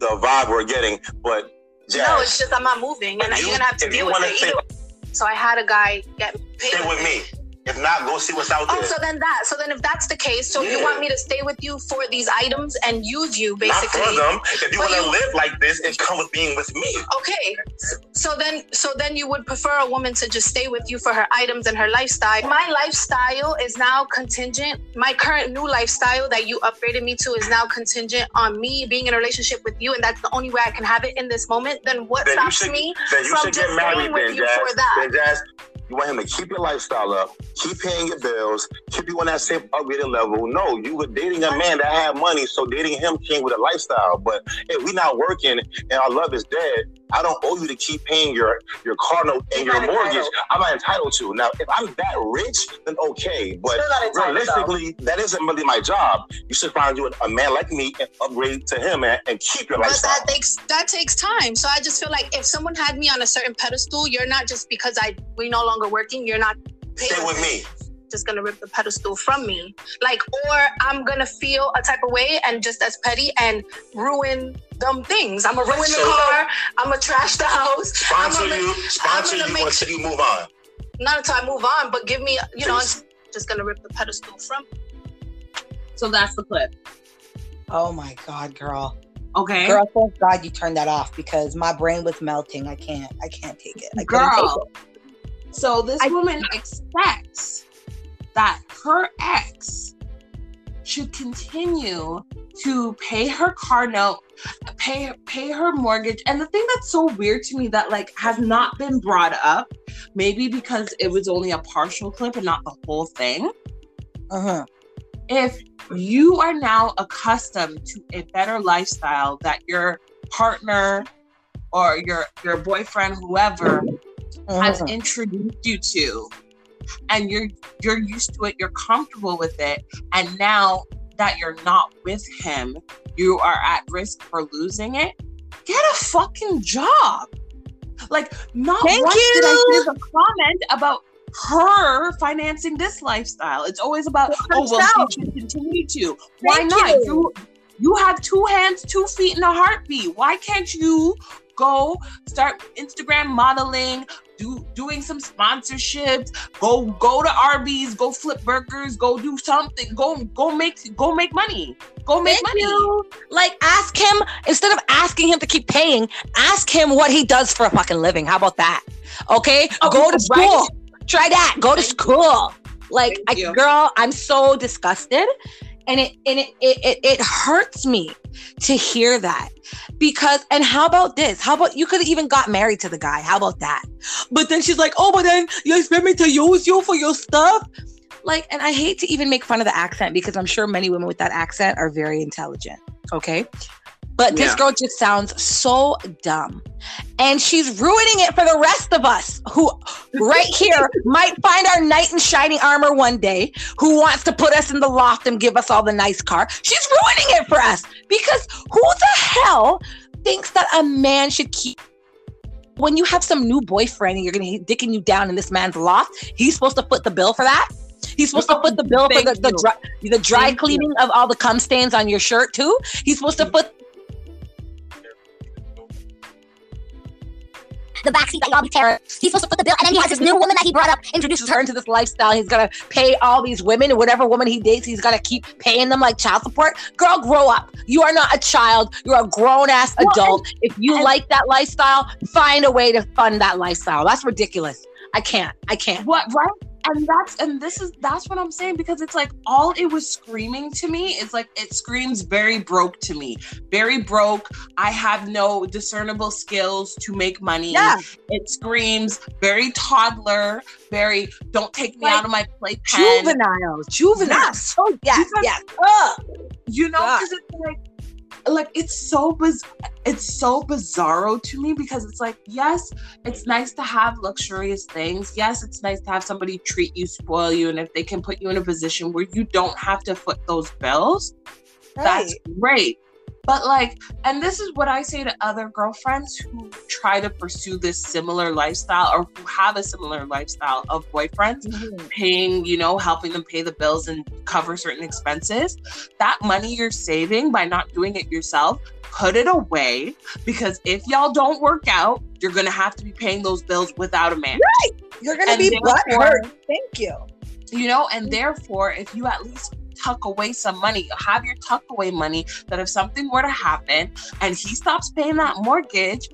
the vibe we're getting. But Jazz, no, it's just I'm not moving, and you- you're gonna have to deal with it. So I had a guy get paid. stay with me. If not, go see what's out oh, there. Oh, so then that. So then, if that's the case, so you want me to stay with you for these items and use you basically. not for them. If you want to live like this, it comes with being with me. Okay, so then, so then you would prefer a woman to just stay with you for her items and her lifestyle. My lifestyle is now contingent. My current new lifestyle that you upgraded me to is now contingent on me being in a relationship with you, and that's the only way I can have it in this moment. Then what Then stops should- me Then you from should just get married staying with then, you Jazz. for that? Then Jazz, you want him to keep your lifestyle up, keep paying your bills, keep you on that same upgraded level. No, you were dating a man that had money, so dating him came with a lifestyle. But if we not working and our love is dead, I don't owe you to keep paying your your car note and You're your mortgage. entitled. I'm not entitled to. Now, if I'm that rich, then okay. But entitled, though. realistically, that isn't really my job. You should find you a man like me and upgrade to him and, and keep your But lifestyle. that takes that takes time. So I just feel like if someone had me on a certain pedestal, you're not just because I we no longer working. You're not Stay with me. Just gonna rip the pedestal from me. Like, or I'm gonna feel a type of way and just as petty and ruin dumb things. I'm gonna ruin the car. I'm gonna trash the house. Sponsor I'm gonna- you, sponsor gonna you make- until you move on. Not until I move on, but give me, you know, it's just gonna rip the pedestal from. So that's the clip. Oh my god, girl. Okay. Girl, thank God you turned that off because my brain was melting. I can't. I can't take it. I couldn't Girl. take it. So this I- woman expects that her ex should continue to pay her car note, pay pay her mortgage. And the thing that's so weird to me that like has not been brought up, maybe because it was only a partial clip and not the whole thing. Uh-huh. If you are now accustomed to a better lifestyle that your partner or your your boyfriend, whoever, has Uh-huh. introduced you to and you're you're used to it you're comfortable with it and now that you're not with him you are at risk for losing it get a fucking job. Like not Thank once did i you. the comment about her financing this lifestyle. It's always about oh well she should continue to. Why Thank not? you. you you have two hands two feet and a heartbeat. Why can't you go start instagram modeling do doing some sponsorships go go to arby's go flip burgers go do something go go make go make money go make Thank money you. Like, ask him instead of asking him to keep paying. Ask him what he does for a fucking living. How about that? Okay, Oh, go to right. school. Try that. Go to Thank school. Like, I, girl, I'm so disgusted, and it and it, it it hurts me to hear that because. And how about this? How about you could have even got married to the guy? How about that? But then she's like, oh, but then you expect me to use you for your stuff. Like, and I hate to even make fun of the accent because I'm sure many women with that accent are very intelligent. Okay. But this Yeah. girl just sounds so dumb. And she's ruining it for the rest of us who, right here, might find our knight in shining armor one day, who wants to put us in the loft and give us all the nice car. She's ruining it for us because who the hell thinks that a man should keep. When you have some new boyfriend and you're gonna he's dicking you down in this man's loft, he's supposed to foot the bill for that. He's supposed to foot the bill for the, the dry, the dry Thank you. cleaning of all the cum stains on your shirt too. He's supposed to mm. foot the backseat that y'all be tearing. He's supposed to put the bill, and then he has this new woman that he brought up, introduces her into this lifestyle. He's gonna pay all these women, whatever woman he dates, he's gonna keep paying them like child support. Girl, grow up. You are not a child. You're a grown ass Well, adult. if you and- like that lifestyle, find a way to fund that lifestyle. That's ridiculous. I can't. I can't. What right? And that's and this is that's what I'm saying because it's like all it was screaming to me is like it screams very broke to me. Very broke. I have no discernible skills to make money. Yeah. It screams very toddler, very don't take me Like out of my playpen. Juvenile, Juveniles. Oh yes, Because- yes. Ugh. you know because it's like like it's so biz- it's so bizarro to me because it's like yes it's nice to have luxurious things. Yes it's nice to have somebody treat you spoil you and if they can put you in a position where you don't have to foot those bills that's great but like and this is what i say to other girlfriends who try to pursue this similar lifestyle or who have a similar lifestyle of boyfriends Mhm. paying, you know, helping them pay the bills and cover certain expenses. That money you're saving by not doing it yourself, put it away because if y'all don't work out, you're going to have to be paying those bills without a man. Right. You're gonna And be therefore- butthurt. Thank you. You know, and therefore, if you at least tuck away some money, have your tuck away money that if something were to happen and he stops paying that mortgage,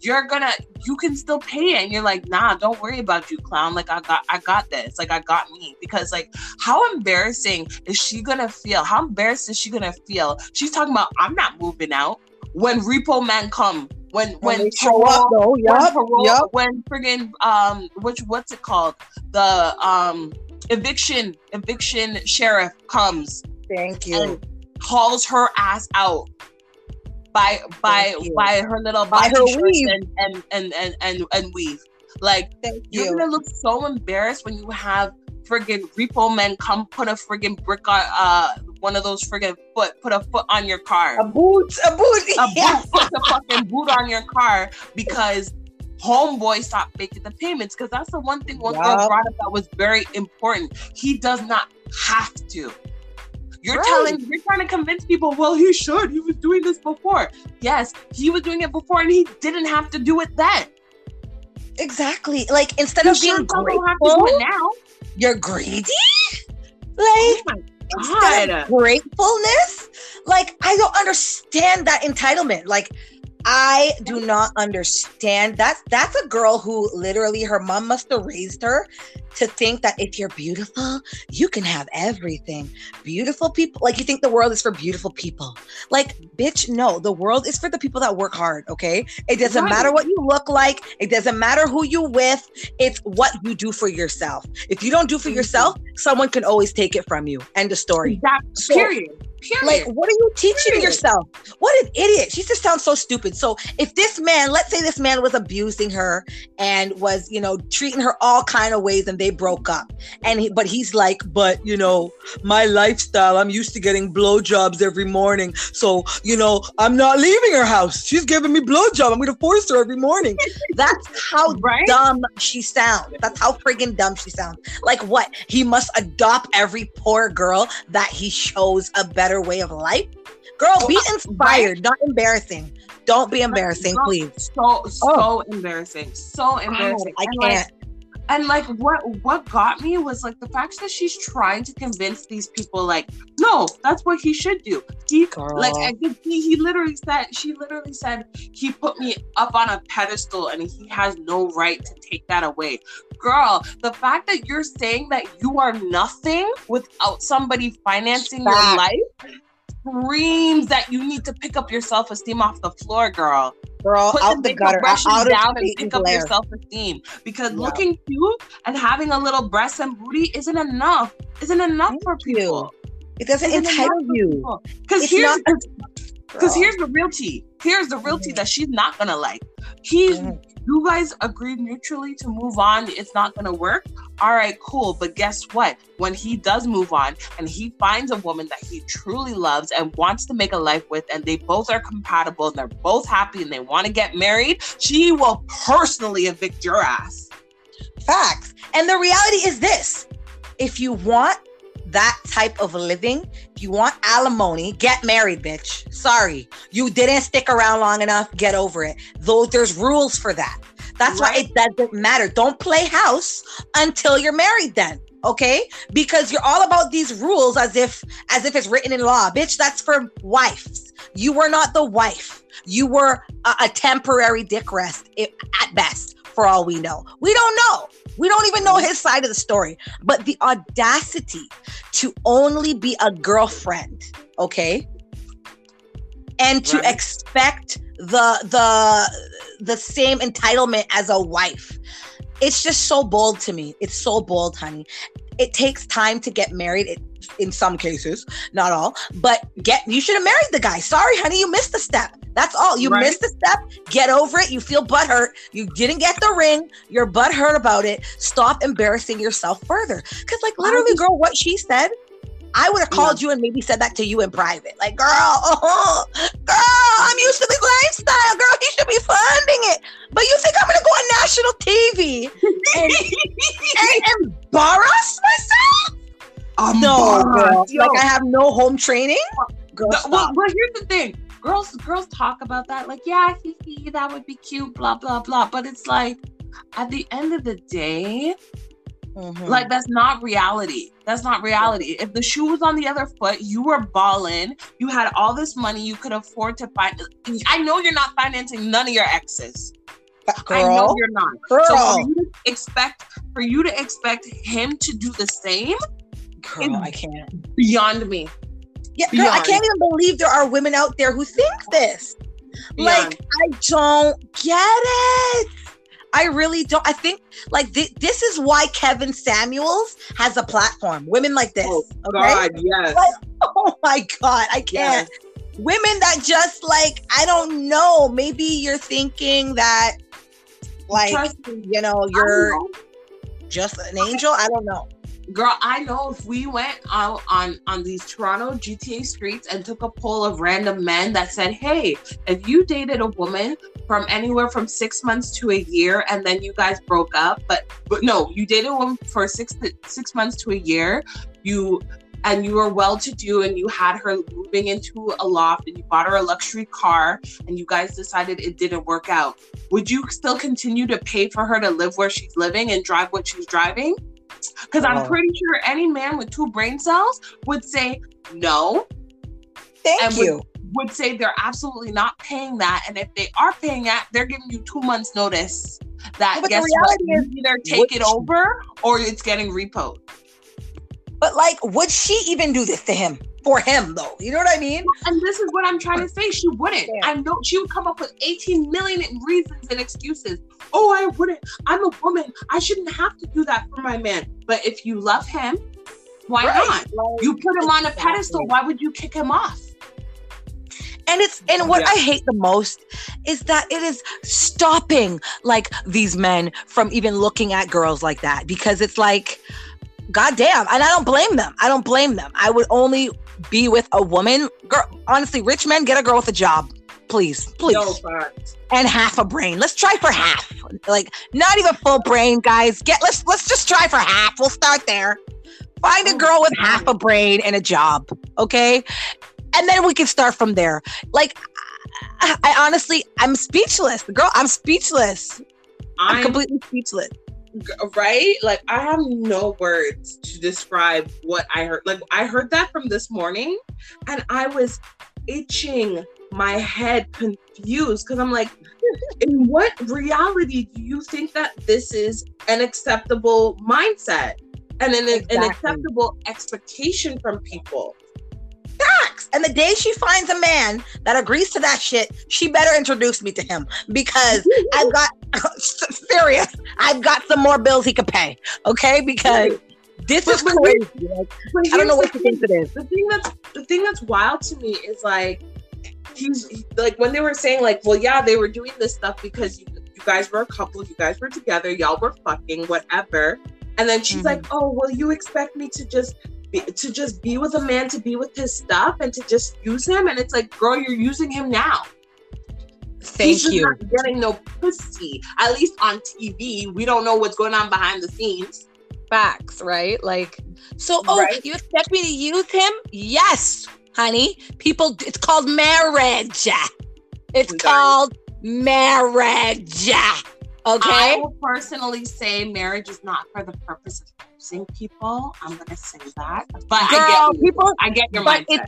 you're gonna you can still pay it. And you're like nah don't worry about you clown. Like i got i got this. Like i got me. Because like how embarrassing is she gonna feel? How embarrassed is she gonna feel? She's talking about i'm not moving out. When repo man come when when they show up though. when Yup. parole, Yup. when friggin' um which what's it called? The um eviction eviction sheriff comes Thank you. and hauls her ass out by by by her little By body her weave. and, and and and and and weave like Thank you're you. gonna look so embarrassed when you have friggin' repo men come put a friggin' brick on uh one of those friggin' foot put a foot on your car A boot. A boot. a Yeah. boot, put the fucking boot on your car because homeboy stopped making the payments. Because that's the one thing one girl brought up that was very important. He does not have to. You're Right. telling, you're trying to convince people, well, he should. He was doing this before. Yes, he was doing it before and he didn't have to do it then. Exactly. Like instead You of being sure don't have to do grateful, now. you're greedy. Oh Like my instead of gratefulness, like I don't understand that entitlement. Like I do not understand. That's that's a girl who literally her mom must have raised her to think that if you're beautiful, you can have everything. Beautiful people, like you think the world is for beautiful people. Like, bitch, no, the world is for the people that work hard, okay? It doesn't Right. matter what you look like, it doesn't matter who you with, it's what you do for yourself. If you don't do for yourself, someone can always take it from you. End of story. That, So- period. Period. Like, what are you teaching Period. yourself? What an idiot. She just sounds so stupid. So, if this man, let's say this man was abusing her and was, you know, treating her all kind of ways and they broke up. And he, but he's like, but, you know, my lifestyle, I'm used to getting blowjobs every morning. So, you know, I'm not leaving her house. She's giving me blowjob. I'm going to force her every morning. That's how right? dumb she sounds. That's how friggin' dumb she sounds. Like what? He must adopt every poor girl that he shows a better way of life. Girl, be inspired, not embarrassing. Don't be embarrassing, please. So so oh. embarrassing. So embarrassing. I can't. And like what what got me was like the fact that she's trying to convince these people like, no, that's what he should do. He Girl. like I he, he literally said she literally said he put me up on a pedestal and he has no right to take that away. Girl, the fact that you're saying that you are nothing without somebody financing your life screams that you need to pick up your self-esteem off the floor, girl. Girl, put out the the gutter, out of down and pick up your self-esteem. Because Yeah. looking cute and having a little breast and booty isn't enough. Isn't enough Thank for you. people. It doesn't Isn't entitle you. because here's not- because here's the real tea. Here's the real tea that she's not gonna like. He's Mhm. you guys agreed mutually to move on. It's not gonna work? All right cool. But guess what? When he does move on and he finds a woman that he truly loves and wants to make a life with and they both are compatible and they're both happy and they want to get married she will personally evict your ass. Facts. And the reality is this. If you want that type of living, if you want alimony, get married, bitch. Sorry. You didn't stick around long enough. Get over it. Though there's rules for that. That's why it doesn't matter. Don't play house until you're married then. Okay? Because you're all about these rules as if as if it's written in law. Bitch, that's for wives. You were not the wife. You were a, a temporary dick rest at best, for all we know. We don't know. We don't even know mm. his side of the story. But the audacity to only be a girlfriend, okay? And to Right. expect the the the same entitlement as a wife. It's just so bold to me. It's so bold, honey. It takes time to get married. It, in some cases, not all, but get you should have married the guy. Sorry, honey, you missed a step. That's all. You Right. missed a step. Get over it. You feel butthurt. You didn't get the ring. You're butthurt about it. Stop embarrassing yourself further. Because, like, literally, girl, what she said, I would have called you and maybe said that to you in private. Like, girl, oh, girl, I'm used to this lifestyle. Girl, you should be funding it. But you think I'm gonna go on national TV and, and embarrass myself? No, girl. Yo. Like I have no home training. Girl, No, well, well, here's the thing. Girls, girls talk about that, like, yeah, he, he, that would be cute, blah, blah, blah. But it's like, at the end of the day, Mhm. like that's not reality. That's not reality. If the shoe was on the other foot, you were balling, you had all this money, you could afford to buy I know you're not financing none of your exes. I know you're not. girl, So for you to expect for you to expect him to do the same girl, I can't. beyond me. Yeah, girl, I can't even believe there are women out there who think this. Beyond. Like, I don't get it. I really don't. I think like thi- this is why Kevin Samuels has a platform. Women like this. Oh, okay? God, yes. Like, Oh my god, I can't. Women that just like I don't know. Maybe you're thinking that like you know you're just an angel. I don't know. Girl, I know if we went out on on these Toronto GTA streets and took a poll of random men that said, "Hey, if you dated a woman from anywhere from six months to a year, and then you guys broke up, but but no, you dated a woman for six six months to a year, you." And you were well to do, and you had her moving into a loft, and you bought her a luxury car, and you guys decided it didn't work out. Would you still continue to pay for her to live where she's living and drive what she's driving? Because I'm Oh. pretty sure any man with two brain cells would say no, Thank And you. would say they're absolutely not paying that. And if they are paying that, they're giving you two months notice that But the guess what? is, either take it over or it's getting repoed. But like, would she even do this to him? For him though. You know what I mean? And this is what I'm trying to say. She wouldn't. Yeah. I know she would come up with 18 million reasons and excuses. Oh, I wouldn't. I'm a woman. I shouldn't have to do that for my man. But if you love him, why Right. not? You put him on a pedestal. Why would you kick him off? And it's and what Yeah. I hate the most is that it is stopping like these men from even looking at girls like that because it's like goddamn and I don't blame them. I don't blame them. I would only be with a woman. Girl, honestly, rich men get a girl with a job. Please, please. No, and half a brain. Let's try for half. Like not even full brain, guys. Get let's let's just try for half. We'll start there. Find a Oh, girl with half a brain and a job, okay? And then we can start from there. Like I, I honestly I'm speechless. Girl, I'm speechless. I'm I'm completely speechless. right? Like I have no words to describe what I heard. Like I heard that from this morning and I was itching my head confused because I'm like, in what reality do you think that this is an acceptable mindset and an, an acceptable expectation from people? Facts. And the day she finds a man that agrees to that shit, she better introduce me to him because I've got serious. I've got some more bills he could pay. Okay, because this But- is but crazy. Like, I don't know what the she thinks it is. the thing that's the thing that's wild to me is like he's like when they were saying like well yeah they were doing this stuff because you, you guys were a couple you guys were together y'all were fucking whatever and then she's Mhm. like oh well you expect me to just be, to just be with a man to be with his stuff and to just use him and it's like girl you're using him now He's Thank just you. not getting no pussy at least on tv we don't know what's going on behind the scenes Facts, right? Like, so, oh, Right. you expect me to use him? Yes, honey. People, it's called marriage. It's called marriage. Okay. I will personally say marriage is not for the purpose of using people. I'm gonna say that, but Girl, I get people, I get your but mindset.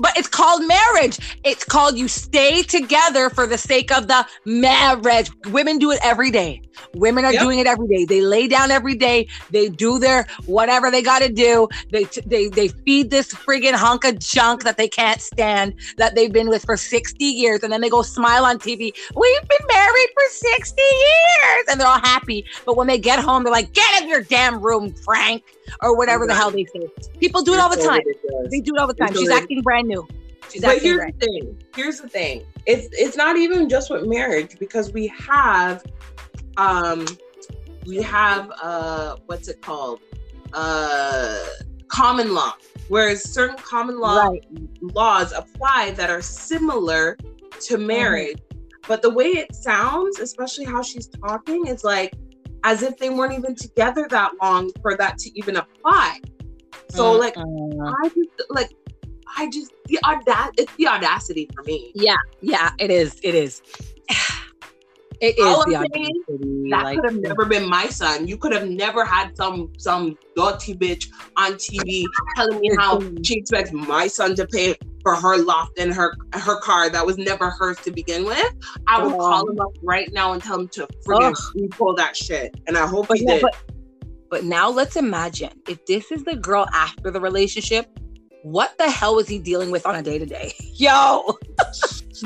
But it's called marriage. It's called you stay together for the sake of the marriage. Women do it every day. Women are Yep. doing it every day. They lay down every day. They do their whatever they got to do. They they they feed this friggin' hunk of junk that they can't stand that they've been with for 60 years and then they go smile on TV. We've been married for 60 years and they're all happy. But when they get home they're like, "Get in your damn room, Frank." Or whatever the hell they say. People do it all the time. They do it all the time. She's acting brand new. She's But here's brand the thing. Here's the thing. It's it's not even just with marriage because we have um we have uh what's it called? Uh common law. Whereas certain common law Right. laws apply that are similar to Mm-hmm. marriage. But the way it sounds, especially how she's talking, is like as if they weren't even together that long for that to even apply. So like Uh, I just like I just the audac it's the audacity for me. yeah, yeah, it is. It is. It is All the I'm saying, audacity. That like- could have never been my son. You could have never had some some dirty bitch on TV telling me how she expects my son to pay for her loft and her her car that was never hers to begin with. I would Oh. call him up right now and tell him to friggin' pull that shit. And I hope But, he yeah, did. but, but now let's imagine if this is the girl after the relationship, what the hell was he dealing with on a day to day? Yo,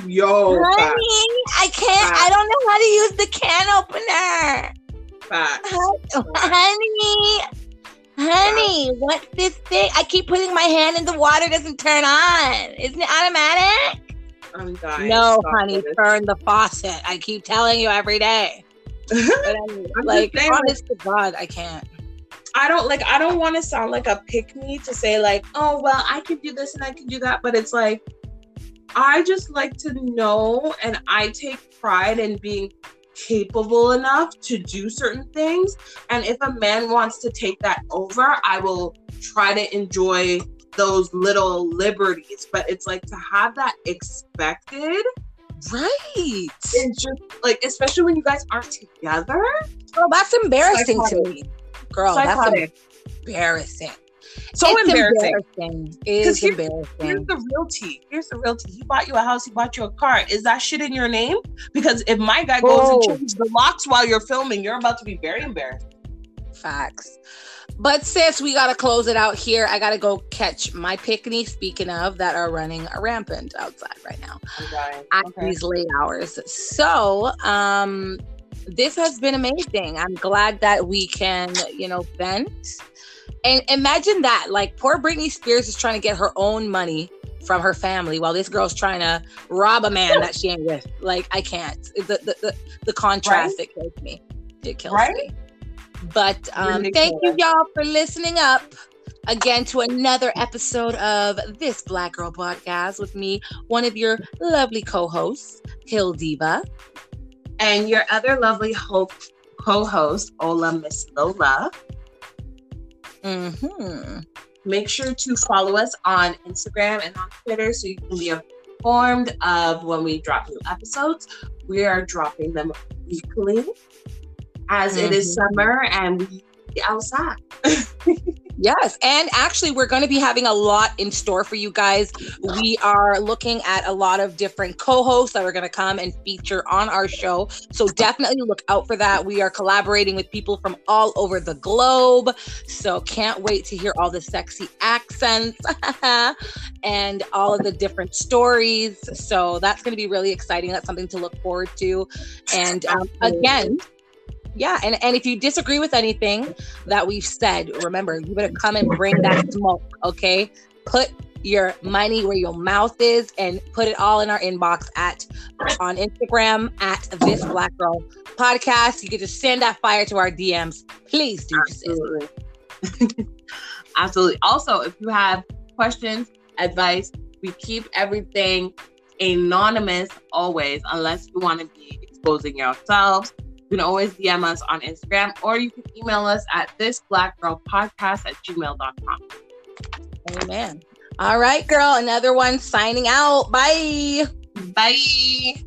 Yo, honey, I can't. I don't know how to use the can opener. facts. honey, honey, what's this thing? I keep putting my hand in the water, doesn't turn on. Isn't it automatic? Oh, I'm dying. No, Stop honey, this. turn the faucet. I keep telling you every day. But anyway, I'm like, saying, like, to God, I can't. I don't like I don't want to sound like a pick me to say like, oh well, I can do this and I can do that, but it's like I just like to know and I take pride in being capable enough to do certain things. And if a man wants to take that over, I will try to enjoy those little liberties. But it's like to have that expected Right. is just like, especially when you guys aren't together. Girl, that's embarrassing to me. Girl, that's embarrassing. So It's embarrassing. embarrassing. It 'Cause is here- embarrassing. Here's the real tea. Here's the real tea. He bought you a house. He bought you a car. Is that shit in your name? Because if my guy goes Oh. and changes the locks while you're filming, you're about to be very embarrassed. Facts. But sis, we gotta close it out here. I gotta go catch my picnic. Speaking of that, are running rampant outside right now at Okay. these late hours. So, um, this has been amazing. I'm glad that we can, you know, vent. And imagine that, like, poor Britney Spears is trying to get her own money from her family while this girl's trying to rob a man that she ain't with. Like, I can't. The the the, the contrast it kills me. It kills Right? me. But um, thank you, y'all, for listening up again to another episode of this Black Girl Podcast with me, one of your lovely co-hosts, HilDiva. And your other lovely host, co-host, Ola Miss Lola. Hmm Make sure to follow us on Instagram and on Twitter so you can be informed of when we drop new episodes. We are dropping them weekly. as it is summer and we outside. Yes, and actually, we're going to be having a lot in store for you guys. We are looking at a lot of different co hosts that are going to come and feature on our show. So definitely look out for that. We are collaborating with people from all over the globe. So can't wait to hear all the sexy accents and all of the different stories. So that's going to be really exciting. That's something to look forward to. And um, again, yeah, and, and if you disagree with anything that we've said, remember, you better come and bring that smoke, okay? Put your money where your mouth is and put it all in our inbox at on Instagram at this black girl podcast. You can just send that fire to our DMs. Please do. Absolutely. Absolutely. Also, if you have questions, advice, we keep everything anonymous always, unless you want to be exposing yourselves. You can always DM us on Instagram or you can email us at this black girl podcast at gmail.com. Amen. All right, girl. Another one signing out. Bye. Bye.